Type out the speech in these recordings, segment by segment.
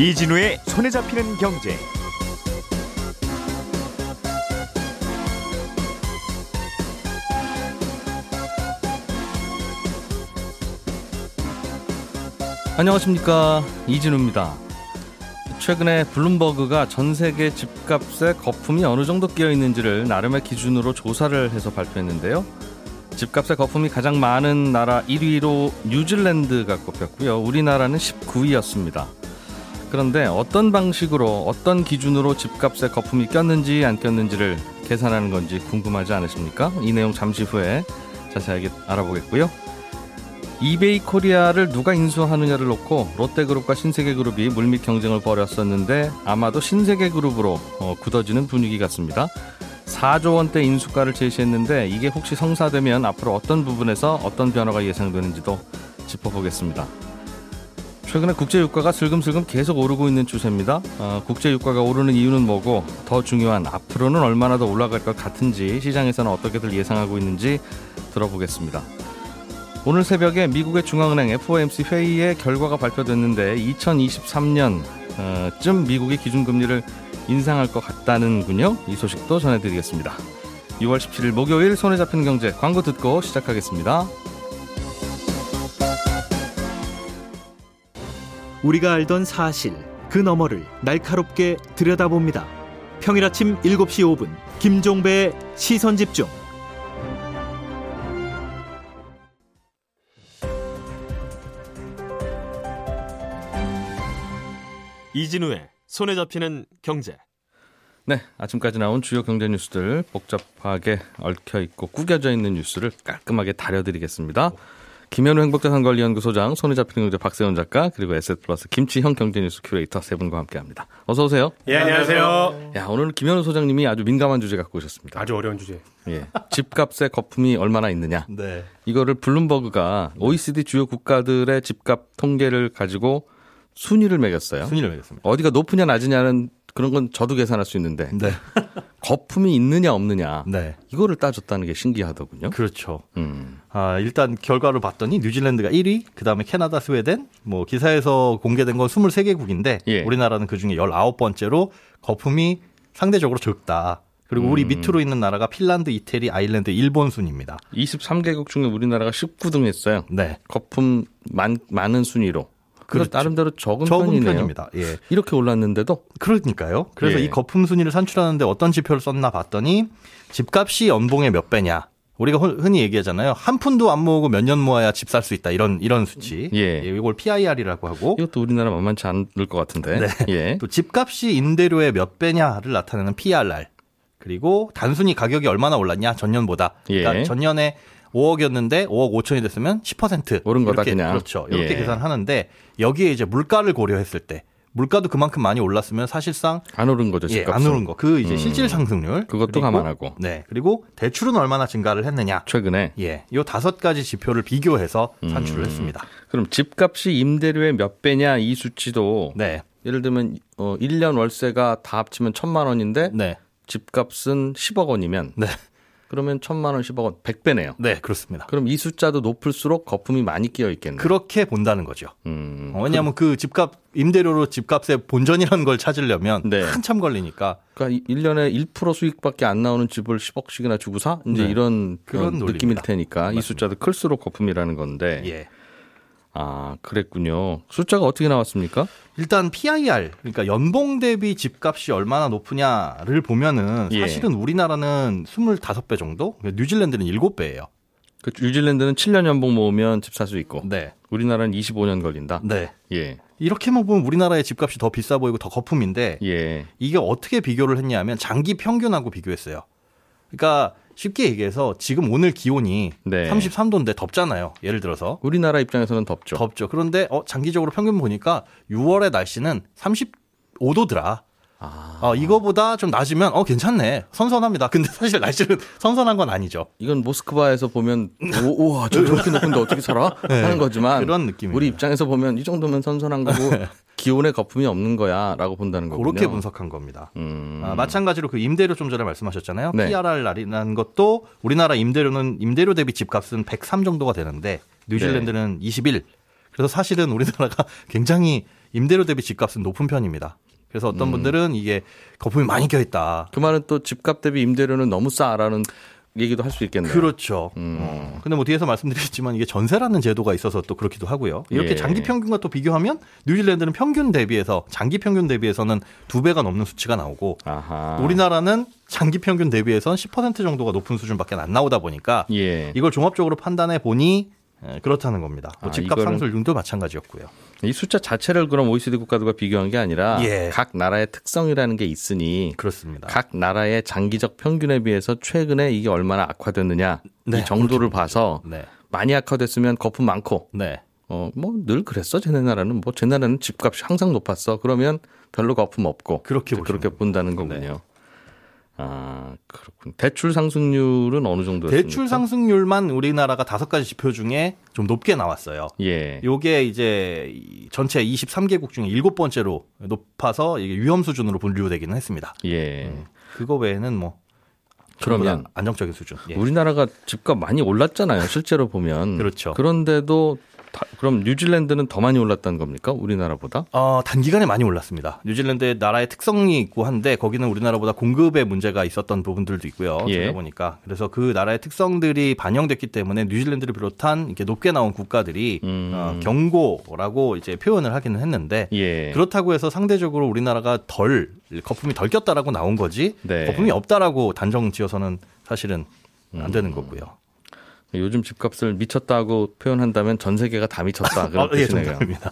이진우의 손에 잡히는 경제. 안녕하십니까 이진우입니다. 최근에 블룸버그가 전 세계 집값에 거품이 어느 정도 끼어 있는지를 나름의 기준으로 조사를 해서 발표했는데요. 집값의 거품이 가장 많은 나라 1위로 뉴질랜드가 꼽혔고요. 우리나라는 19위였습니다. 그런데 어떤 방식으로 어떤 기준으로 집값에 거품이 꼈는지 안 꼈는지를 계산하는 건지 궁금하지 않으십니까? 이 내용 잠시 후에 자세하게 알아보겠고요. 이베이 코리아를 누가 인수하느냐를 놓고 롯데그룹과 신세계그룹이 물밑 경쟁을 벌였었는데 아마도 신세계그룹으로 어, 굳어지는 분위기 같습니다. 4조 원대 인수가를 제시했는데 이게 혹시 성사되면 앞으로 어떤 부분에서 어떤 변화가 예상되는지도 짚어보겠습니다. 최근에 국제 유가가 슬금슬금 계속 오르고 있는 추세입니다. 어, 국제 유가가 오르는 이유는 뭐고 더 중요한 앞으로는 얼마나 더 올라갈 것 같은지 시장에서는 어떻게들 예상하고 있는지 들어보겠습니다. 오늘 새벽에 미국의 중앙은행 FOMC 회의의 결과가 발표됐는데 2023년쯤 미국이 기준금리를 인상할 것 같다는군요. 이 소식도 전해드리겠습니다. 6월 17일 목요일 손에 잡히는 경제 광고 듣고 시작하겠습니다. 우리가 알던 사실 그 너머를 날카롭게 들여다봅니다. 평일 아침 7시 5분 김종배의 시선 집중. 이진우의 손에 잡히는 경제. 네, 아침까지 나온 주요 경제 뉴스들 복잡하게 얽혀 있고 구겨져 있는 뉴스를 깔끔하게 다려드리겠습니다. 김현우 행복자산관리연구소장, 손에 잡히는 경제 박세훈 작가, 그리고 에셋플러스 김치형 경제뉴스 큐레이터 세 분과 함께합니다. 어서 오세요. 예, 안녕하세요. 야, 오늘 김현우 소장님이 아주 민감한 주제 갖고 오셨습니다. 아주 어려운 주제. 예, 집값의 거품이 얼마나 있느냐. 네. 이거를 블룸버그가 OECD 주요 국가들의 집값 통계를 가지고 순위를 매겼어요. 순위를 매겼습니다. 어디가 높으냐 낮으냐는 그런 건 저도 계산할 수 있는데 네. 거품이 있느냐 없느냐 네. 이거를 따졌다는 게 신기하더군요. 그렇죠. 음. 아, 일단 결과를 봤더니 뉴질랜드가 1위, 그 다음에 캐나다, 스웨덴, 뭐 기사에서 공개된 건 23개국인데 예. 우리나라는 그 중에 19번째로 거품이 상대적으로 적다. 그리고 우리 음. 밑으로 있는 나라가 핀란드, 이태리, 아일랜드, 일본 순입니다. 23개국 중에 우리나라가 19등 했어요. 네. 거품 많, 많은 순위로. 그래서 그렇죠. 나름대로 적은, 적은. 편입니다. 예. 이렇게 올랐는데도 그러니까요. 그래서 예. 이 거품 순위를 산출하는데 어떤 지표를 썼나 봤더니 집값이 연봉의 몇 배냐. 우리가 흔- 흔히 얘기하잖아요. 한 푼도 안 모으고 몇 년 모아야 집 살 수 있다. 이런 이런 수치. 예. 이걸 PIR이라고 하고 이것도 우리나라 만만치 않을 것 같은데. 네. 예. 또 집값이 임대료의 몇 배냐를 나타내는 PRR. 그리고 단순히 가격이 얼마나 올랐냐 전년보다. 그러니까 예. 전년에 5억이었는데 5억 5천이 됐으면 10% 오른 거다, 그냥. 그렇죠. 이렇게 예. 계산하는데 여기에 이제 물가를 고려했을 때 물가도 그만큼 많이 올랐으면 사실상 안 오른 거죠, 예, 집값은. 안 오른 거. 그 이제 음. 실질 상승률. 그것도 그리고- 감안하고. 네. 그리고 대출은 얼마나 증가를 했느냐. 최근에. 예. 요 다섯 가지 지표를 비교해서 음. 산출을 했습니다. 그럼 집값이 임대료의 몇 배냐 이 수치도 네. 예를 들면 어 1년 월세가 다 합치면 천만 원인데 네. 집값은 10억 원이면 네. 그러면 천만 원 10억 원 100배네요. 네, 그렇습니다. 그럼 이 숫자도 높을수록 거품이 많이 끼어 있겠네요. 그렇게 본다는 거죠. 음. 어, 왜냐하면 그 집값 임대료로 집값의 본전이라는 걸 찾으려면 네. 한참 걸리니까 그러니까 1년에 1% 수익밖에 안 나오는 집을 10억씩이나 주고 사? 이제 네. 이런 그런 그런 논리입니다. 느낌일 테니까 이 맞습니다. 숫자도 클수록 거품이라는 건데. 예. 아, 그랬군요. 숫자가 어떻게 나왔습니까? 일단 PIR 그러니까 연봉 대비 집값이 얼마나 높으냐를 보면은 예. 사실은 우리나라는 25배 정도, 뉴질랜드는 7배예요. 그 뉴질랜드는 7년 연봉 모으면 집 살 수 있고 네. 우리나라는 25년 걸린다. 네. 예. 이렇게만 보면 우리나라의 집값이 더 비싸 보이고 더 거품인데 예. 이게 어떻게 비교를 했냐면 장기 평균하고 비교했어요. 그러니까 쉽게 얘기해서 지금 오늘 기온이 네. 33도인데 덥잖아요. 예를 들어서 우리나라 입장에서는 덥죠. 덥죠. 그런데 어, 장기적으로 평균 보니까 6월의 날씨는 35도더라. 아. 어, 이거보다 좀 낮으면 어 괜찮네. 선선합니다. 근데 사실 날씨는 선선한 건 아니죠. 이건 모스크바에서 보면 오, 우와 저 저렇게 높은데 어떻게 살아? 하는 거지만 네. 그런 느낌입니다. 우리 입장에서 보면 이 정도면 선선한 거고 기온에 거품이 없는 거야라고 본다는 거군요. 그렇게 분석한 겁니다. 음. 아, 마찬가지로 그 임대료 좀 전에 말씀하셨잖아요. 네. PRR 날이라는 것도 우리나라 임대료는 임대료 대비 집값은 103 정도가 되는데 뉴질랜드는 네. 21. 그래서 사실은 우리나라가 굉장히 임대료 대비 집값은 높은 편입니다. 그래서 어떤 음. 분들은 이게 거품이 많이 껴있다. 그 말은 또 집값 대비 임대료는 너무 싸라는 얘기도 할 수 있겠네요. 그렇죠. 음. 어. 근데 뭐 뒤에서 말씀드렸지만 이게 전세라는 제도가 있어서 또 그렇기도 하고요. 이렇게 예. 장기 평균과 또 비교하면 뉴질랜드는 평균 대비해서 장기 평균 대비해서는 두 배가 넘는 수치가 나오고 아하. 우리나라는 장기 평균 대비해서는 10% 정도가 높은 수준밖에 안 나오다 보니까 예. 이걸 종합적으로 판단해 보니 에, 그렇다는 겁니다. 뭐 아, 집값 이거는- 상승률도 마찬가지였고요. 이 숫자 자체를 그럼 OECD 국가들과 비교한 게 아니라 예. 각 나라의 특성이라는 게 있으니 그렇습니다. 각 나라의 장기적 평균에 비해서 최근에 이게 얼마나 악화됐느냐 네, 이 정도를 봐서 네. 많이 악화됐으면 거품 많고 네. 어뭐 늘 그랬어 쟤네 나라는 뭐쟤 나라는 집값이 항상 높았어 그러면 별로 거품 없고 그렇게 그렇게 본다는 거군요. 아 그렇군. 대출 상승률은 어느 정도였습니까? 대출 상승률만 우리나라가 다섯 가지 지표 중에 좀 높게 나왔어요. 예. 요게 이제 이 전체 23개국 중에 일곱 번째로 높아서 이게 위험 수준으로 분류되기는 했습니다. 예. 그거 외에는 뭐 그러면 안정적인 수준. 예. 우리나라가 집값 많이 올랐잖아요. 실제로 보면. 그렇죠. 그런데도 다- 그럼 뉴질랜드는 더 많이 올랐다는 겁니까? 우리나라보다? 어, 단기간에 많이 올랐습니다. 뉴질랜드의 나라의 특성이 있고 한데 거기는 우리나라보다 공급에 문제가 있었던 부분들도 있고요. 예. 제가 보니까 그래서 그 나라의 특성들이 반영됐기 때문에 뉴질랜드를 비롯한 이렇게 높게 나온 국가들이 음. 어, 경고라고 이제 표현을 하기는 했는데 예. 그렇다고 해서 상대적으로 우리나라가 덜 거품이 덜 꼈다라고 나온 거지 네. 거품이 없다라고 단정 지어서는 사실은 안 되는 거고요. 요즘 집값을 미쳤다고 표현한다면 전 세계가 다 미쳤다. 그런 어, 예, 뜻이네요. 정답입니다.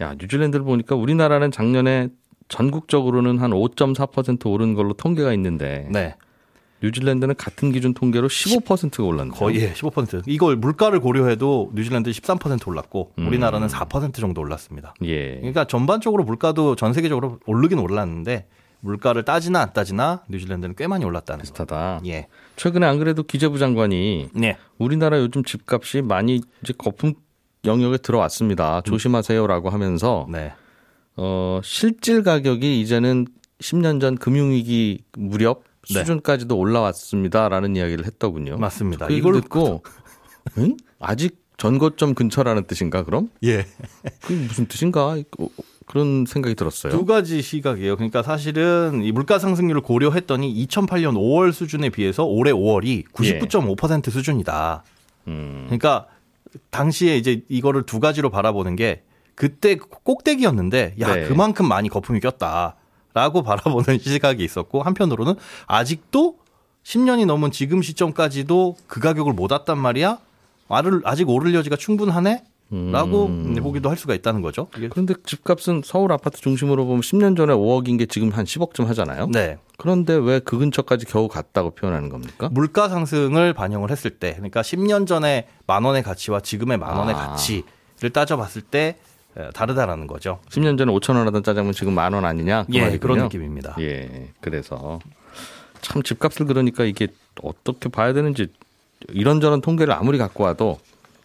야, 뉴질랜드를 보니까 우리나라는 작년에 전국적으로는 한 5.4% 오른 걸로 통계가 있는데 네. 뉴질랜드는 같은 기준 통계로 15%가 올랐네요. 거의 예, 15%. 이걸 물가를 고려해도 뉴질랜드 13% 올랐고 음. 우리나라는 4% 정도 올랐습니다. 예. 그러니까 전반적으로 물가도 전 세계적으로 오르긴 올랐는데 물가를 따지나 안 따지나 뉴질랜드는 꽤 많이 올랐다는 거. 비슷하다. 예. 최근에 안 그래도 기재부 장관이 네. 우리나라 요즘 집값이 많이 이제 거품 영역에 들어왔습니다. 조심하세요라고 하면서 네. 어, 실질 가격이 이제는 10년 전 금융위기 무렵 네. 수준까지도 올라왔습니다라는 이야기를 했더군요. 맞습니다. 그 이걸 이걸 듣고 응? 아직 전고점 근처라는 뜻인가 그럼? 예. 그게 무슨 뜻인가? 어, 그런 생각이 들었어요. 두 가지 시각이에요. 그러니까 사실은 이 물가 상승률을 고려했더니 2008년 5월 수준에 비해서 올해 5월이 99.5% 수준이다. 음, 그러니까 당시에 이제 이거를 두 가지로 바라보는 게 그때 꼭대기였는데 야 네. 그만큼 많이 거품이 꼈다라고 바라보는 시각이 있었고 한편으로는 아직도 10년이 넘은 지금 시점까지도 그 가격을 못 왔단 말이야. 아를 아직 오를 여지가 충분하네. 라고 음. 보기도 할 수가 있다는 거죠. 그런데 집값은 서울 아파트 중심으로 보면 10년 전에 5억인 게 지금 한 10억쯤 하잖아요. 네. 그런데 왜 그 근처까지 겨우 갔다고 표현하는 겁니까? 물가 상승을 반영을 했을 때, 그러니까 10년 전에 만 원의 가치와 지금의 만 원의 아. 가치를 따져봤을 때 에, 다르다라는 거죠. 10년 전에 5천 원 하던 짜장면 지금 만 원 아니냐? 그 예. 그런 느낌입니다. 예, 그래서 참 집값을 그러니까 이게 어떻게 봐야 되는지 이런저런 통계를 아무리 갖고 와도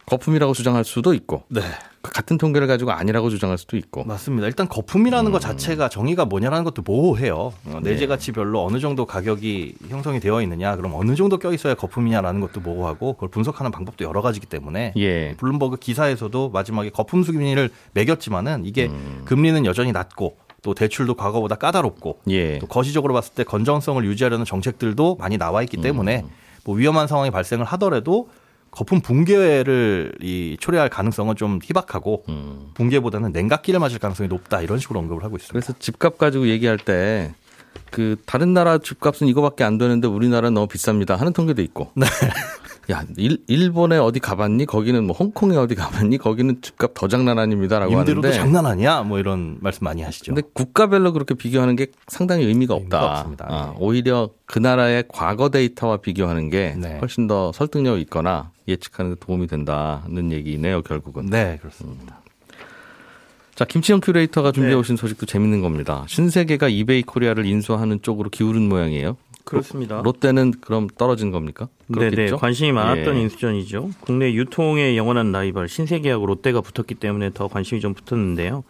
거품이라고 주장할 수도 있고 네. 그 같은 통계를 가지고 아니라고 주장할 수도 있고 맞습니다. 일단 거품이라는 음. 것 자체가 정의가 뭐냐라는 것도 모호해요. 어, 네. 내재 가치별로 어느 정도 가격이 형성이 되어 있느냐, 그럼 어느 정도 껴 있어야 거품이냐라는 것도 모호하고 그걸 분석하는 방법도 여러 가지기 때문에 예, 블룸버그 기사에서도 마지막에 거품 수기민을 매겼지만은 이게 음. 금리는 여전히 낮고 또 대출도 과거보다 까다롭고 예, 또 거시적으로 봤을 때 건전성을 유지하려는 정책들도 많이 나와 있기 음. 때문에 뭐 위험한 상황이 발생을 하더라도 거품 붕괴를 이 초래할 가능성은 좀 희박하고 음. 붕괴보다는 냉각기를 맞을 가능성이 높다 이런 식으로 언급을 하고 있습니다. 그래서 집값 가지고 얘기할 때 그 다른 나라 집값은 이거밖에 안 되는데 우리나라는 너무 비쌉니다 하는 통계도 있고. 네. 야, 일, 일본에 어디 가봤니? 거기는 뭐 홍콩에 어디 가봤니? 거기는 집값 더 장난 아닙니다라고 임대료도 하는데. 장난 아니야 뭐 이런 말씀 많이 하시죠. 근데 국가별로 그렇게 비교하는 게 상당히 의미가 없다. 의미가 없습니다. 아, 네. 오히려 그 나라의 과거 데이터와 비교하는 게 네. 훨씬 더 설득력 있거나 예측하는 데 도움이 된다는 얘기네요, 결국은. 네 그렇습니다. 자, 김치형 큐레이터가 준비해 네. 오신 소식도 재밌는 겁니다. 신세계가 이베이 코리아를 인수하는 쪽으로 기울은 모양이에요. 그렇습니다. 롯데는 그럼 떨어진 겁니까? 네네 그렇겠죠? 관심이 많았던 예. 인수전이죠. 국내 유통의 영원한 라이벌 신세계하고 롯데가 붙었기 때문에 더 관심이 좀 붙었는데요.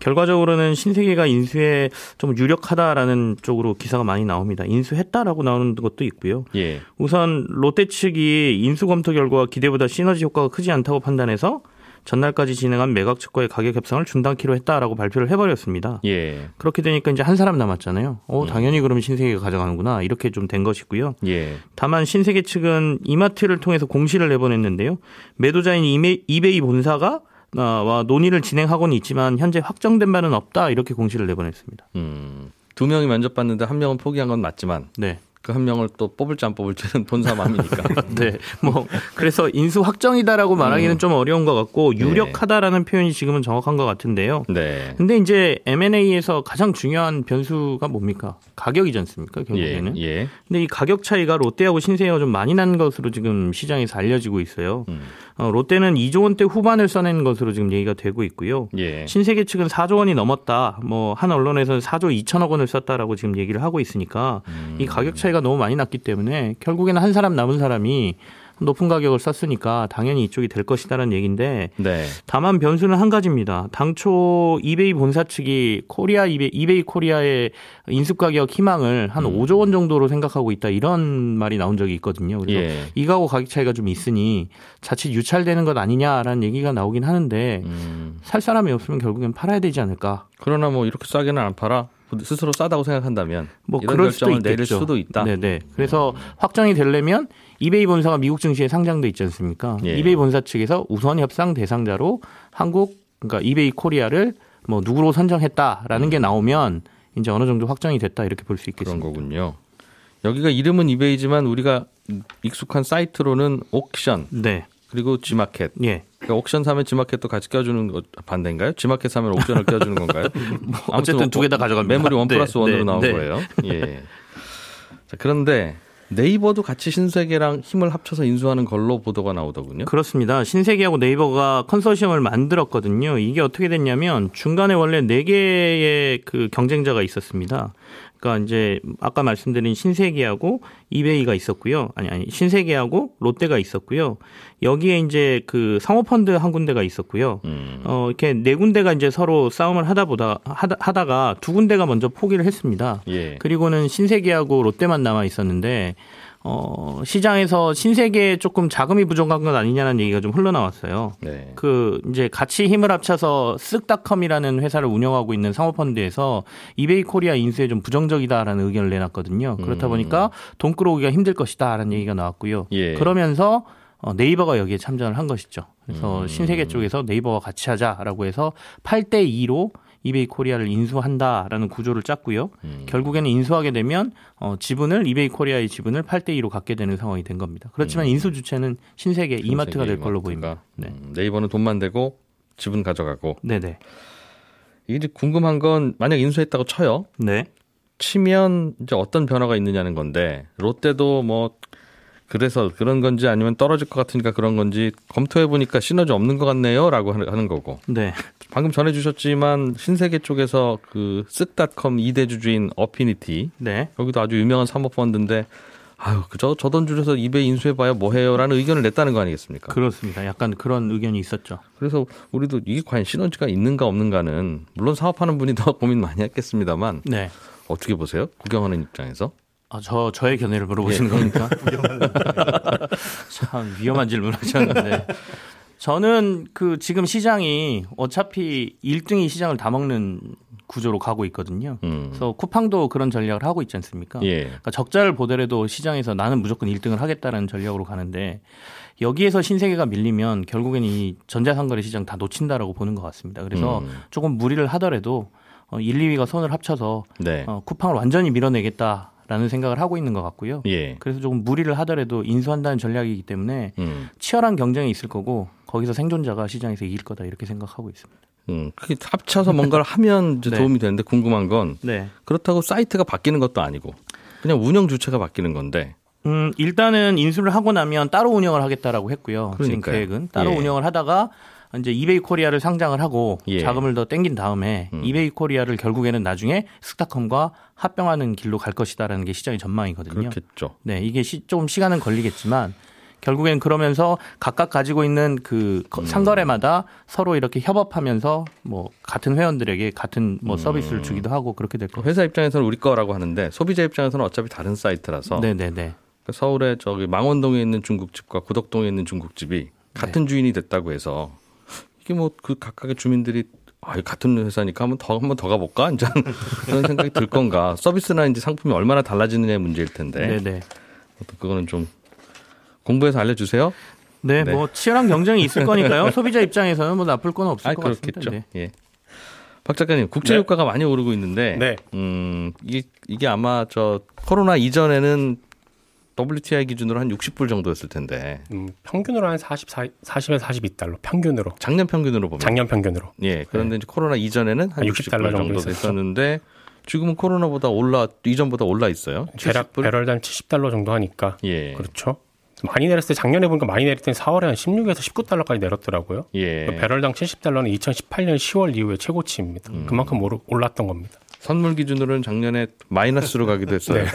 결과적으로는 신세계가 인수에 좀 유력하다라는 쪽으로 기사가 많이 나옵니다. 인수했다라고 나오는 것도 있고요. 예. 우선 롯데 측이 인수 검토 결과 기대보다 시너지 효과가 크지 않다고 판단해서 전날까지 진행한 매각 측과의 가격 협상을 중단키로 했다라고 발표를 해버렸습니다. 예. 그렇게 되니까 이제 한 사람 남았잖아요. 어, 음. 당연히 그러면 신세계가 가져가는구나. 이렇게 좀 된 것이고요. 예. 다만 신세계 측은 이마트를 통해서 공시를 내보냈는데요. 매도자인 이메, 이베이 본사가 어, 와 논의를 진행하고는 있지만 현재 확정된 바는 없다 이렇게 공시를 내보냈습니다. 음. 두 명이 면접봤는데 한 명은 포기한 건 맞지만 네. 그 한 명을 또 뽑을지 안 뽑을지는 본사 마음이니까. 네. 뭐 그래서 인수 확정이다라고 말하기는 좀 어려운 것 같고 네. 유력하다라는 표현이 지금은 정확한 것 같은데요. 네. 근데 이제 M&A에서 가장 중요한 변수가 뭡니까? 가격이지 않습니까? 예. 결국에는. 예. 근데 이 가격 차이가 롯데하고 신세계가 좀 많이 난 것으로 지금 시장에서 알려지고 있어요. 음. 어, 롯데는 2조 원대 후반을 써낸 것으로 지금 얘기가 되고 있고요. 예. 신세계 측은 4조 원이 넘었다. 뭐 한 언론에서는 4조 2천억 원을 썼다라고 지금 얘기를 하고 있으니까 음. 이 가격 차이가 너무 많이 났기 때문에 결국에는 한 사람 남은 사람이 높은 가격을 썼으니까 당연히 이쪽이 될 것이다라는 얘기인데 네. 다만 변수는 한 가지입니다. 당초 이베이 본사 측이 코리아 이베이, 이베이 코리아의 인수 가격 희망을 한 음. 5조 원 정도로 생각하고 있다 이런 말이 나온 적이 있거든요. 그래서 예. 이거하고 가격 차이가 좀 있으니 자칫 유찰되는 것 아니냐라는 얘기가 나오긴 하는데 음. 살 사람이 없으면 결국엔 팔아야 되지 않을까. 그러나 뭐 이렇게 싸게는 안 팔아. 스스로 싸다고 생각한다면 뭐 이런 그럴 수도 결정을 있겠죠. 내릴 수도 있다. 음. 네네. 그래서 확정이 되려면 이베이 본사가 미국 증시에 상장돼 있지 않습니까? 예. 이베이 본사 측에서 우선 협상 대상자로 한국 그러니까 이베이 코리아를 뭐 누구로 선정했다라는 게 나오면 이제 어느 정도 확정이 됐다 이렇게 볼수 음. 그런 있겠습니다. 거군요. 여기가 이름은 이베이지만 우리가 익숙한 사이트로는 옥션 네. 그리고 G마켓. 예. 그러니까 옥션 사면 G마켓도 같이 껴주는 거 반대인가요? G마켓 사면 옥션을 껴주는 건가요? 어쨌든 두 개 다 가져갑니다. 매물이 one 네, plus one으로 네, 나온 네. 거예요. 예. 자, 그런데 네이버도 같이 신세계랑 힘을 합쳐서 인수하는 걸로 보도가 나오더군요. 그렇습니다. 신세계하고 네이버가 컨소시엄을 만들었거든요. 이게 어떻게 됐냐면 중간에 원래 네 개의 그 경쟁자가 있었습니다. 그러니까 이제 아까 말씀드린 신세계하고 이베이가 있었고요. 아니 아니 신세계하고 롯데가 있었고요. 여기에 이제 그 상호펀드 한 군데가 있었고요. 음. 어 이렇게 네 군데가 이제 서로 싸움을 하다 보다 하다, 하다가 두 군데가 먼저 포기를 했습니다. 예. 그리고는 신세계하고 롯데만 남아 있었는데 어 시장에서 신세계에 조금 자금이 부족한 건 아니냐는 얘기가 좀 흘러나왔어요. 네. 그 이제 같이 힘을 합쳐서 쓱닷컴이라는 회사를 운영하고 있는 사모펀드에서 이베이 코리아 인수에 좀 부정적이다라는 의견을 내놨거든요. 그렇다 음. 보니까 돈 끌어오기가 힘들 것이다라는 얘기가 나왔고요. 예. 그러면서 어, 네이버가 여기에 참전을 한 것이죠. 그래서 음. 신세계 쪽에서 네이버와 같이 하자라고 해서 8대 2로 이베이 코리아를 인수한다라는 구조를 짰고요. 음. 결국에는 인수하게 되면 어, 지분을 이베이 코리아의 지분을 8대 2로 갖게 되는 상황이 된 겁니다. 그렇지만 인수 주체는 신세계 이마트가 될 걸로 음. 이마트가. 보입니다. 네. 음, 네이버는 돈만 대고 지분 가져가고. 네네. 이제 궁금한 건 만약 인수했다고 쳐요. 네. 치면 이제 어떤 변화가 있느냐는 건데 롯데도 뭐 그래서 그런 건지 아니면 떨어질 것 같으니까 그런 건지 검토해 보니까 시너지 없는 것 같네요라고 하는 거고 네. 방금 전해 주셨지만 신세계 쪽에서 그 쓱닷컴 2대 주주인 어피니티 네. 여기도 아주 유명한 사모 펀드인데 아유 그저 저돈 줄여서 이베이 인수해봐야 뭐해요라는 의견을 냈다는 거 아니겠습니까? 그렇습니다. 약간 그런 의견이 있었죠. 그래서 우리도 이게 과연 시너지가 있는가 없는가는 물론 사업하는 분이 더 고민 많이 했겠습니다만 네. 어떻게 보세요? 구경하는 입장에서 아, 저 저의 견해를 물어보시는 예. 겁니까? 참 위험한 질문 하셨는데 저는 그 지금 시장이 어차피 1등이 시장을 다 먹는 구조로 가고 있거든요. 음. 그래서 쿠팡도 그런 전략을 하고 있지 않습니까? 예. 그러니까 적자를 보더라도 시장에서 나는 무조건 1등을 하겠다는 전략으로 가는데 여기에서 신세계가 밀리면 결국엔 이 전자상거래 시장 다 놓친다라고 보는 것 같습니다. 그래서 음. 조금 무리를 하더라도 어, 1, 2위가 손을 합쳐서 네. 어, 쿠팡을 완전히 밀어내겠다 라는 생각을 하고 있는 것 같고요. 예. 그래서 조금 무리를 하더라도 인수한다는 전략이기 때문에 음. 치열한 경쟁이 있을 거고 거기서 생존자가 시장에서 이길 거다 이렇게 생각하고 있습니다. 음. 그게 합쳐서 뭔가를 하면 이제 네. 도움이 되는데 궁금한 건 네. 그렇다고 사이트가 바뀌는 것도 아니고 그냥 운영 주체가 바뀌는 건데 음, 일단은 인수를 하고 나면 따로 운영을 하겠다라고 했고요. 지금 그러니까요. 계획은 따로 예. 운영을 하다가 이제 이베이 코리아를 상장을 하고 예. 자금을 더 땡긴 다음에 음. 이베이 코리아를 결국에는 나중에 쓱닷컴과 합병하는 길로 갈 것이다라는 게 시장의 전망이거든요. 그렇겠죠. 네, 이게 시, 조금 시간은 걸리겠지만 결국엔 그러면서 각각 가지고 있는 그 거- 음. 상거래마다 서로 이렇게 협업하면서 뭐 같은 회원들에게 같은 음. 뭐 서비스를 주기도 하고 그렇게 될 거예요. 회사 입장에서는 우리 거라고 하는데 소비자 입장에서는 어차피 다른 사이트라서 네, 네, 네. 그러니까 서울에 저기 망원동에 있는 중국집과 구덕동에 있는 중국집이 같은 네. 주인이 됐다고 해서 이게 뭐그 각각의 주민들이 아, 같은 회사니까 한번 더 한번 더 가볼까? 이제 그런 생각이 들 건가? 서비스나 이제 상품이 얼마나 달라지느냐의 문제일 텐데. 네네. 또 그거는 좀 공부해서 알려주세요. 네, 네. 뭐 치열한 경쟁이 있을 거니까요. 소비자 입장에서는 뭐 나쁠 건 없을 아, 것 그렇겠죠. 네. 예. 박 작가님, 국제 네. 유가가 많이 오르고 있는데, 네. 음, 이게, 이게 아마 저 코로나 이전에는 WTI 기준으로 한 60불 정도였을 텐데, 음, 평균으로 한 44, 40에서 42달러 평균으로 작년 평균으로 보면. 작년 평균으로 예. 그런데 이제 코로나 이전에는 한한 60불 60달러 정도 정도 있었죠. 됐었는데, 지금은 코로나보다 올라, 이전보다 올라 있어요. 대략 70불? 배럴당 70달러 정도 하니까 예. 그렇죠. 많이 내렸을 때 작년에 보니까 많이 내릴 땐 4월에 한 16에서 19달러까지 내렸더라고요. 예. 배럴당 70달러는 2018년 10월 이후에 최고치입니다. 음. 그만큼 올랐던 겁니다. 선물 기준으로는 작년에 마이너스로 가기도 했어요. 네.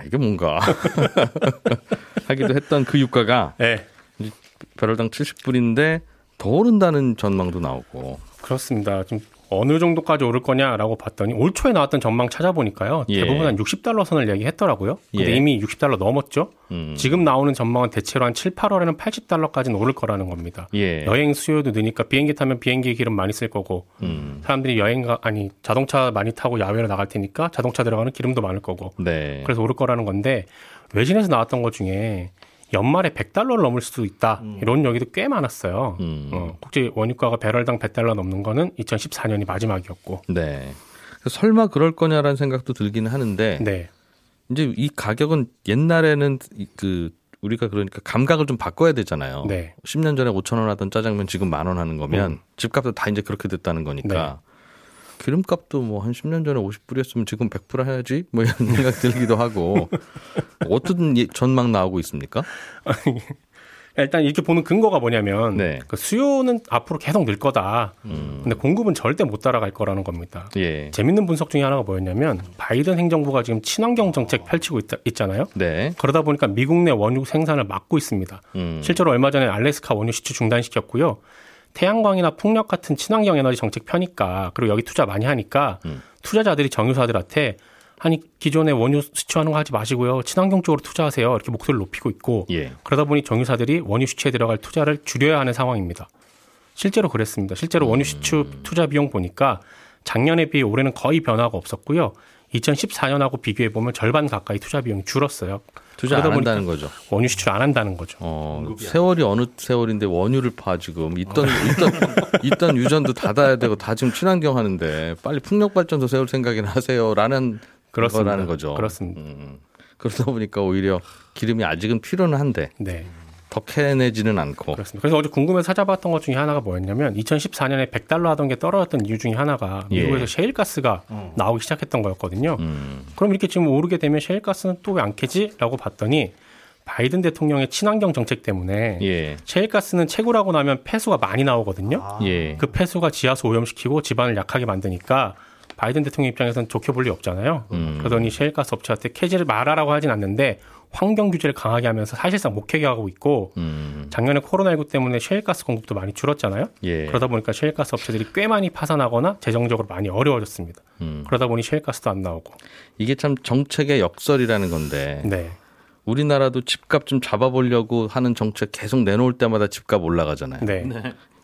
야, 이게 뭔가 하기도 했던 그 유가가 네, 배럴당 70불인데 더 오른다는 전망도 나오고. 그렇습니다. 좀 어느 정도까지 오를 거냐라고 봤더니 올 초에 나왔던 전망 찾아보니까요. 예. 대부분 한 60달러 선을 얘기했더라고요. 근데 예. 이미 60달러 넘었죠. 음. 지금 나오는 전망은 대체로 한 7, 8월에는 80달러까지는 오를 거라는 겁니다. 예. 여행 수요도 느니까 비행기 타면 비행기 기름 많이 쓸 거고 음. 사람들이 여행 가 아니 자동차 많이 타고 야외로 나갈 테니까 자동차 들어가는 기름도 많을 거고 네. 그래서 오를 거라는 건데 외신에서 나왔던 것 중에 연말에 100달러를 넘을 수도 있다 이런 얘기도 꽤 많았어요. 음. 어, 국제 원유가가 배럴당 100달러 넘는 거는 2014년이 마지막이었고, 네. 그래서 설마 그럴 거냐라는 생각도 들기는 하는데 네, 이제 이 가격은 옛날에는 이- 그 우리가 그러니까 감각을 좀 바꿔야 되잖아요. 네, 10년 전에 5천 원 하던 짜장면 지금 만 원 하는 거면 음. 집값도 다 이제 그렇게 됐다는 거니까 네. 기름값도 뭐 한 10년 전에 50불이었으면 지금 100불 해야지 뭐 이런 생각 들기도 하고 어떤 예- 전망 나오고 있습니까? 일단 이렇게 보는 근거가 뭐냐면 네. 그 수요는 앞으로 계속 늘 거다. 음. 근데 공급은 절대 못 따라갈 거라는 겁니다. 예. 재밌는 분석 중에 하나가 뭐였냐면 바이든 행정부가 지금 친환경 정책 펼치고 있, 잖아요 네. 그러다 보니까 미국 내 원유 생산을 막고 있습니다. 음. 실제로 얼마 전에 알래스카 원유 시추 중단시켰고요. 태양광이나 풍력 같은 친환경 에너지 정책 펴니까 그리고 여기 투자 많이 하니까 음. 투자자들이 정유사들한테 아니 기존에 원유 수출하는 거 하지 마시고요. 친환경 쪽으로 투자하세요. 이렇게 목소리를 높이고 있고 예. 그러다 보니 정유사들이 원유 수출에 들어갈 투자를 줄여야 하는 상황입니다. 실제로 그랬습니다. 실제로 원유 수출 투자 비용 보니까 작년에 비해 올해는 거의 변화가 없었고요. 2014년하고 비교해 보면 절반 가까이 투자 비용이 줄었어요. 투자 안 그러다 한다는 거죠. 원유 수출 안 한다는 거죠. 어, 세월이 어느 세월인데 원유를 파 지금 있던 있던 있던 유전도 닫아야 되고 다 지금 친환경 하는데 빨리 풍력 발전소 세울 생각이나 하세요라는 그렇습니다. 거라는 거죠. 그렇습니다. 음, 그러다 보니까 오히려 기름이 아직은 필요는 한데 네. 더 캐내지는 않고. 그렇습니다. 그래서 어제 궁금해서 찾아봤던 것 중에 하나가 뭐였냐면 2014년에 100달러 하던 게 떨어졌던 이유 중에 하나가 예. 미국에서 셰일가스가 나오기 시작했던 거였거든요. 음, 그럼 이렇게 지금 오르게 되면 셰일가스는 또 왜 안 캐지? 라고 봤더니 바이든 대통령의 친환경 정책 때문에 예, 셰일가스는 채굴하고 나면 폐수가 많이 나오거든요. 예, 그 폐수가 지하수 오염시키고 집안을 약하게 만드니까 바이든 대통령 입장에서는 좋게 볼 리 없잖아요. 음. 그러더니 셰일가스 업체한테 캐지를 말하라고 하진 않는데 환경 규제를 강하게 하면서 사실상 못 캐게 하고 있고 음, 작년에 코로나19 때문에 셰일가스 공급도 많이 줄었잖아요. 예, 그러다 보니까 셰일가스 업체들이 꽤 많이 파산하거나 재정적으로 많이 어려워졌습니다. 음. 그러다 보니 셰일가스도 안 나오고. 이게 참 정책의 역설이라는 건데 네. 우리나라도 집값 좀 잡아보려고 하는 정책 계속 내놓을 때마다 집값 올라가잖아요. 네.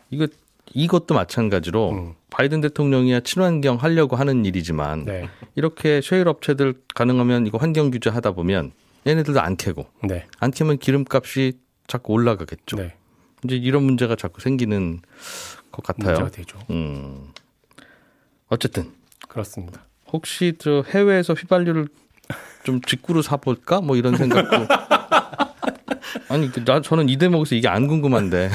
이거 이것도 마찬가지로 음. 바이든 대통령이야 친환경 하려고 하는 일이지만 네. 이렇게 셰일 업체들 가능하면 이거 환경 규제 하다 보면 얘네들도 안 캐고 네. 안 캐면 기름값이 자꾸 올라가겠죠. 네. 이제 이런 문제가 자꾸 생기는 것 같아요. 문제가 되죠. 음. 어쨌든 그렇습니다. 혹시 저 해외에서 휘발유를 좀 직구로 사볼까? 뭐 이런 생각도. 아니 그나 저는 이 대목에서 이게 안 궁금한데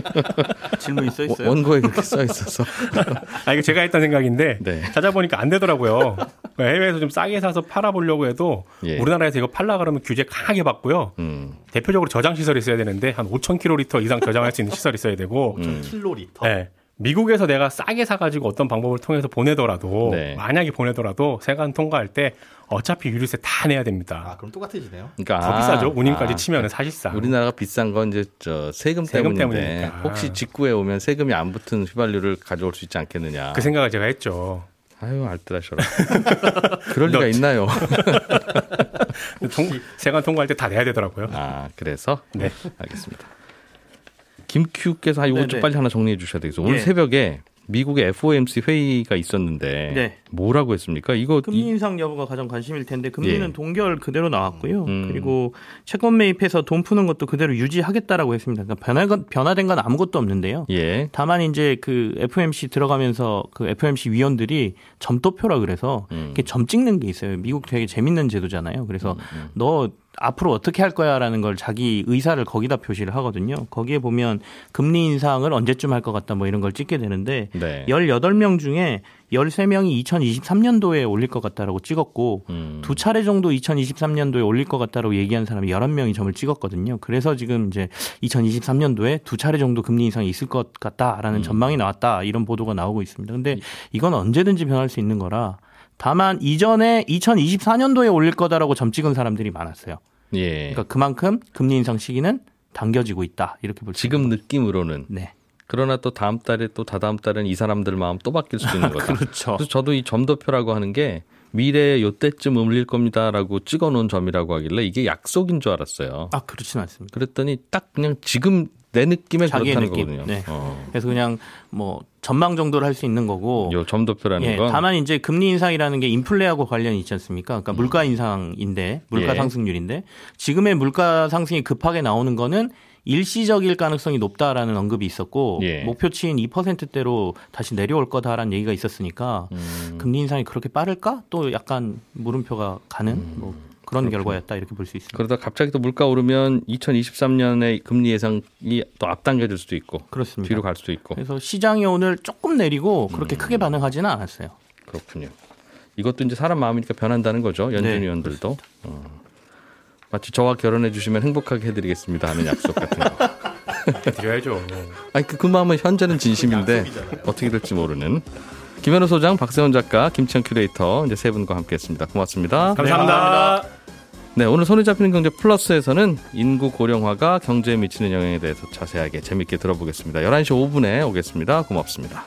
질문이 써 있어요. 원고에 그렇게 써 있어서. 아, 이거 제가 했던 생각인데 네. 찾아보니까 안 되더라고요. 해외에서 좀 싸게 사서 팔아보려고 해도 예. 우리나라에서 이거 팔라 그러면 규제 강하게 받고요. 음. 대표적으로 저장 시설이 있어야 되는데 한 5,000kl 이상 저장할 수 있는 시설이 있어야 되고 음. 킬로리터. 네. 미국에서 내가 싸게 사가지고 어떤 방법을 통해서 보내더라도 네. 만약에 보내더라도 세관 통과할 때 어차피 유류세 다 내야 됩니다. 아, 그럼 똑같아지네요. 그러니까 더 아, 비싸죠. 운임까지 아, 치면은 사실상. 우리나라가 비싼 건 이제 저 세금, 세금 때문이니까. 혹시 직구에 오면 세금이 안 붙은 휘발유를 가져올 수 있지 않겠느냐. 그 생각을 제가 했죠. 아유 알뜰하셔라. 그럴 리가 있나요? 통- 세관 통과할 때 다 내야 되더라고요. 아 그래서 네. 알겠습니다. 김큐께서 아, 이거 좀. 빨리 하나 정리해 주셔야 되겠어요. 오늘 예. 새벽에 미국의 FOMC 회의가 있었는데 네. 뭐라고 했습니까? 이거 금리 이- 인상 여부가 가장 관심일 텐데 금리는 예. 동결 그대로 나왔고요. 음. 그리고 채권 매입해서 돈 푸는 것도 그대로 유지하겠다라고 했습니다. 그러니까 변화, 변화된 건 아무것도 없는데요. 예. 다만 이제 그 FOMC 들어가면서 그 FOMC 위원들이 점도표라 그래서 음. 이렇게 점 찍는 게 있어요. 미국 되게 재밌는 제도잖아요. 그래서 음, 너 앞으로 어떻게 할 거야라는 걸 자기 의사를 거기다 표시를 하거든요. 거기에 보면 금리 인상을 언제쯤 할 것 같다 뭐 이런 걸 찍게 되는데 네. 18명 중에 13명이 2023년도에 올릴 것 같다라고 찍었고 음. 두 차례 정도 2023년도에 올릴 것 같다라고 얘기한 사람이 11명이 점을 찍었거든요. 그래서 지금 이제 2023년도에 두 차례 정도 금리 인상이 있을 것 같다라는 전망이 나왔다. 이런 보도가 나오고 있습니다. 근데 이건 언제든지 변할 수 있는 거라 다만 이전에 2024년도에 올릴 거다라고 점 찍은 사람들이 많았어요. 예. 그러니까 그만큼 금리 인상 시기는 당겨지고 있다. 이렇게 볼수 지금 느낌으로는 네. 그러나 또 다음 달에 또 다다음 달은 이 사람들 마음 또 바뀔 수도 있는 거다. 그렇죠. 그래서 저도 이 점도표라고 하는 게 미래에 요때쯤 올릴 겁니다라고 찍어 놓은 점이라고 하길래 이게 약속인 줄 알았어요. 아, 그렇진 않습니다. 그랬더니 딱 그냥 지금 내 느낌에 그렇다는 느낌. 거거든요. 네. 어. 그래서 그냥 뭐 전망 정도를 할 수 있는 거고 요 점도표라는 예, 건 다만 이제 금리 인상이라는 게 인플레하고 관련이 있지 않습니까? 그러니까 물가 인상인데 물가 예. 상승률인데 지금의 물가 상승이 급하게 나오는 거는 일시적일 가능성이 높다라는 언급이 있었고 예. 목표치인 2%대로 다시 내려올 거다라는 얘기가 있었으니까 음. 금리 인상이 그렇게 빠를까? 또 약간 물음표가 가는 뭐 그런 결과였다 이렇게 볼 수 있습니다. 그러다 갑자기 또 물가 오르면 2023년에 금리 예상이 또 앞당겨질 수도 있고 그렇습니다. 뒤로 갈 수도 있고 그래서 시장이 오늘 조금 내리고 그렇게 음. 크게 반응하지는 않았어요. 그렇군요. 이것도 이제 사람 마음이니까 변한다는 거죠. 연준 네, 위원들도. 어. 마치 저와 결혼해 주시면 행복하게 해드리겠습니다 하는 약속 같은 거. 드려야죠. 아니 그, 그 마음은 현재는 진심인데 어떻게 될지 모르는. 김현우 소장, 박세훈 작가, 김치현 큐레이터 이제 세 분과 함께했습니다. 고맙습니다. 감사합니다. 네, 오늘 손에 잡히는 경제 플러스에서는 인구 고령화가 경제에 미치는 영향에 대해서 자세하게 재밌게 들어보겠습니다. 11시 5분에 오겠습니다. 고맙습니다.